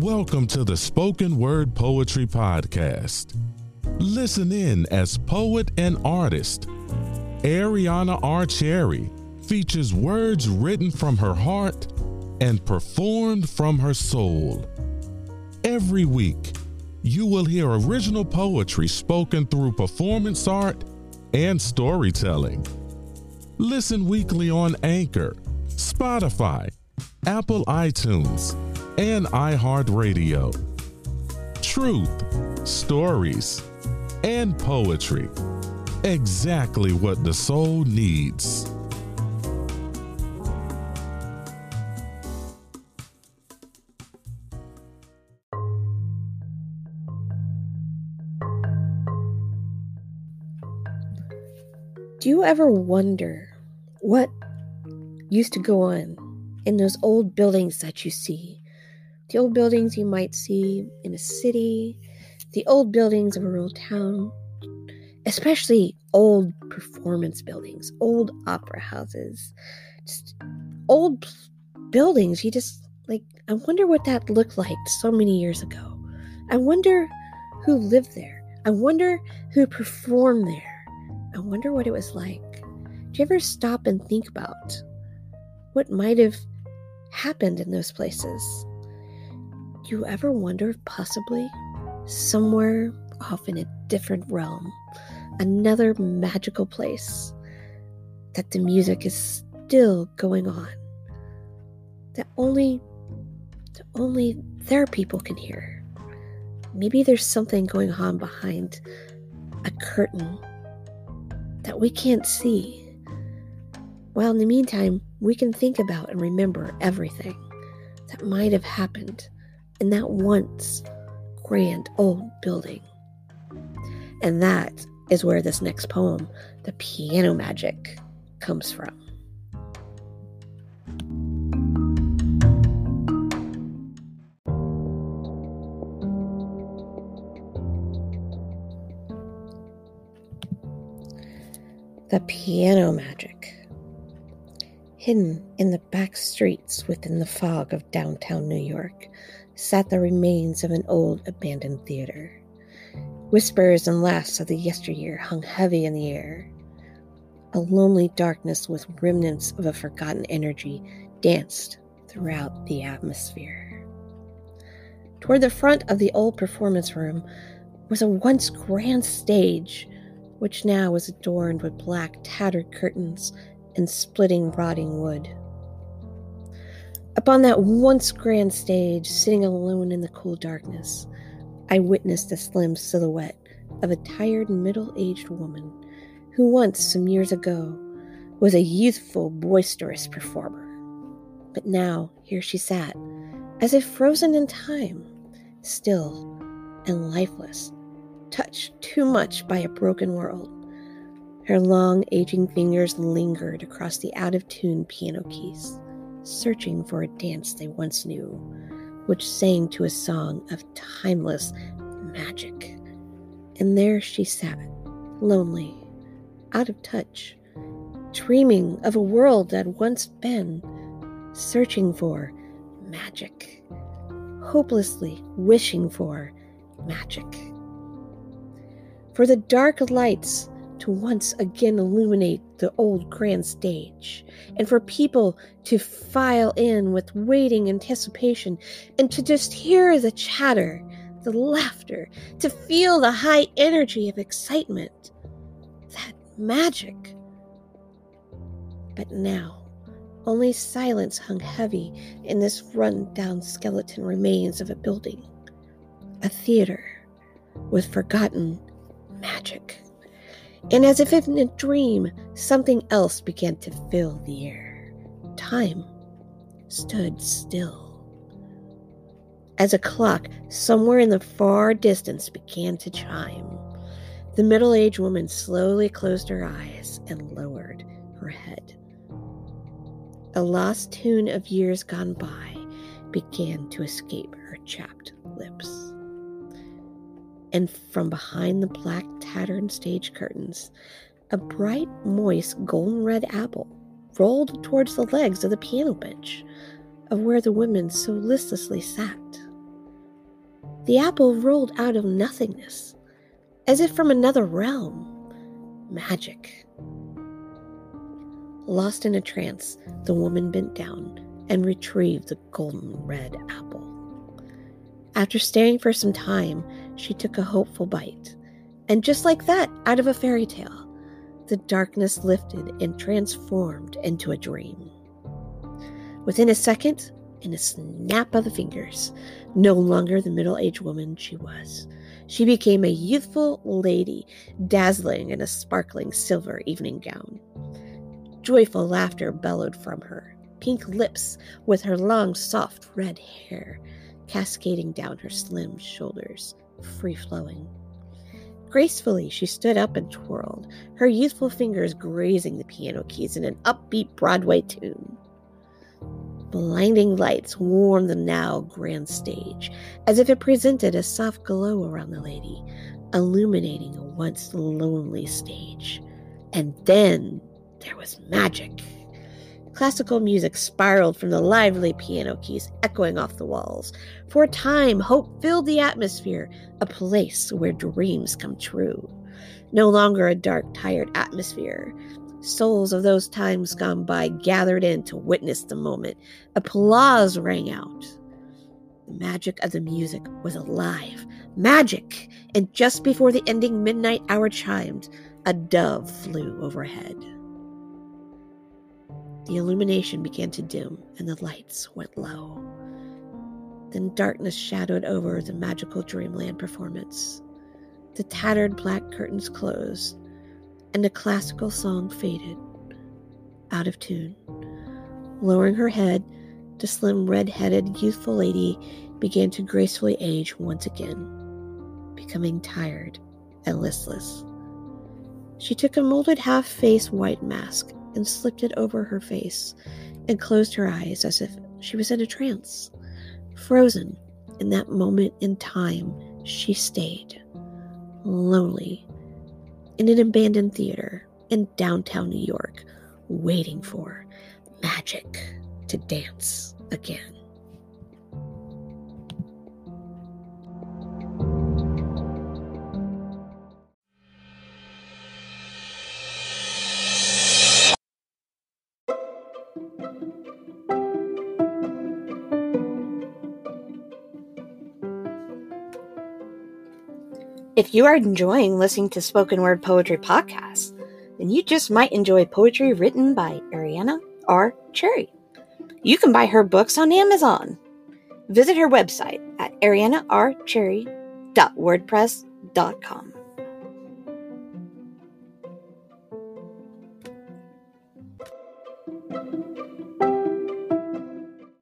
Welcome to the Spoken Word Poetry Podcast. Listen in as poet and artist Ariana R. Cherry features words written from her heart and performed from her soul. Every week, you will hear original poetry spoken through performance art and storytelling. Listen weekly on Anchor, Spotify, Apple iTunes, and iHeartRadio. Truth, stories, and poetry. Exactly what the soul needs. Do you ever wonder what used to go on in those old buildings that you see? The old buildings you might see in a city, the old buildings of a rural town, especially old performance buildings, old opera houses, just old buildings. You just like, I wonder what that looked like so many years ago. I wonder who lived there. I wonder who performed there. I wonder what it was like. Do you ever stop and think about what might have happened in those places? You ever wonder if possibly somewhere off in a different realm, another magical place, that the music is still going on? That only that only their people can hear. Maybe there's something going on behind a curtain that we can't see. While in the meantime, we can think about and remember everything that might have happened in that once grand old building. And that is where this next poem, The Piano Magic, comes from. The Piano Magic. Hidden in the back streets within the fog of downtown New York sat the remains of an old abandoned theater. Whispers and laughs of the yesteryear hung heavy in the air. A lonely darkness with remnants of a forgotten energy danced throughout the atmosphere. Toward the front of the old performance room was a once grand stage which now was adorned with black, tattered curtains and splitting, rotting wood. Upon that once grand stage, sitting alone in the cool darkness, I witnessed the slim silhouette of a tired, middle aged woman who once, some years ago, was a youthful, boisterous performer. But now, here she sat, as if frozen in time, still and lifeless, touched too much by a broken world. Her long, aging fingers lingered across the out of tune piano keys, searching for a dance they once knew, which sang to a song of timeless magic. And there she sat, lonely, out of touch, dreaming of a world that once been, searching for magic, hopelessly wishing for magic for the dark lights once again illuminate the old grand stage, and for people to file in with waiting anticipation, and to just hear the chatter, the laughter, to feel the high energy of excitement. That magic. But now, only silence hung heavy in this run down skeleton remains of a building, a theater with forgotten magic. And as if in a dream, something else began to fill the air. Time stood still. As a clock somewhere in the far distance began to chime, the middle aged woman slowly closed her eyes and lowered her head. A lost tune of years gone by began to escape her chapped lips and from behind the black tattered stage curtains, a bright, moist, golden red apple rolled towards the legs of the piano bench of where the women so listlessly sat. the apple rolled out of nothingness, as if from another realm. Magic. Lost in a trance, the woman bent down and retrieved the golden red apple. After staring for some time, she took a hopeful bite, and just like that, out of a fairy tale, the darkness lifted and transformed into a dream. Within a second, in a snap of the fingers, no longer the middle aged woman she was. She became a youthful lady, dazzling in a sparkling silver evening gown. Joyful laughter bellowed from her, pink lips with her long, soft red hair cascading down her slim shoulders, free flowing. Gracefully, she stood up and twirled, her youthful fingers grazing the piano keys in an upbeat Broadway tune. Blinding lights warmed the now grand stage, as if it presented a soft glow around the lady, illuminating a once lonely stage. And then there was magic. Classical music spiraled from the lively piano keys, echoing off the walls. For a time, hope filled the atmosphere, a place where dreams come true. No longer a dark, tired atmosphere. Souls of those times gone by gathered in to witness the moment. Applause rang out. The magic of the music was alive. Magic! And just before the ending midnight hour chimed, a dove flew overhead. The illumination began to dim and the lights went low. Then darkness shadowed over the magical dreamland performance. The tattered black curtains closed, and the classical song faded, out of tune. Lowering her head, the slim red headed youthful lady began to gracefully age once again, becoming tired and listless. She took a molded half face white mask and slipped it over her face and closed her eyes as if she was in a trance. Frozen in that moment in time, she stayed, lonely, in an abandoned theater in downtown New York, waiting for magic to dance again. If you are enjoying listening to spoken word poetry podcasts, then you just might enjoy poetry written by Ariana R. Cherry. You can buy her books on Amazon. Visit her website at arianarcherry.wordpress.com.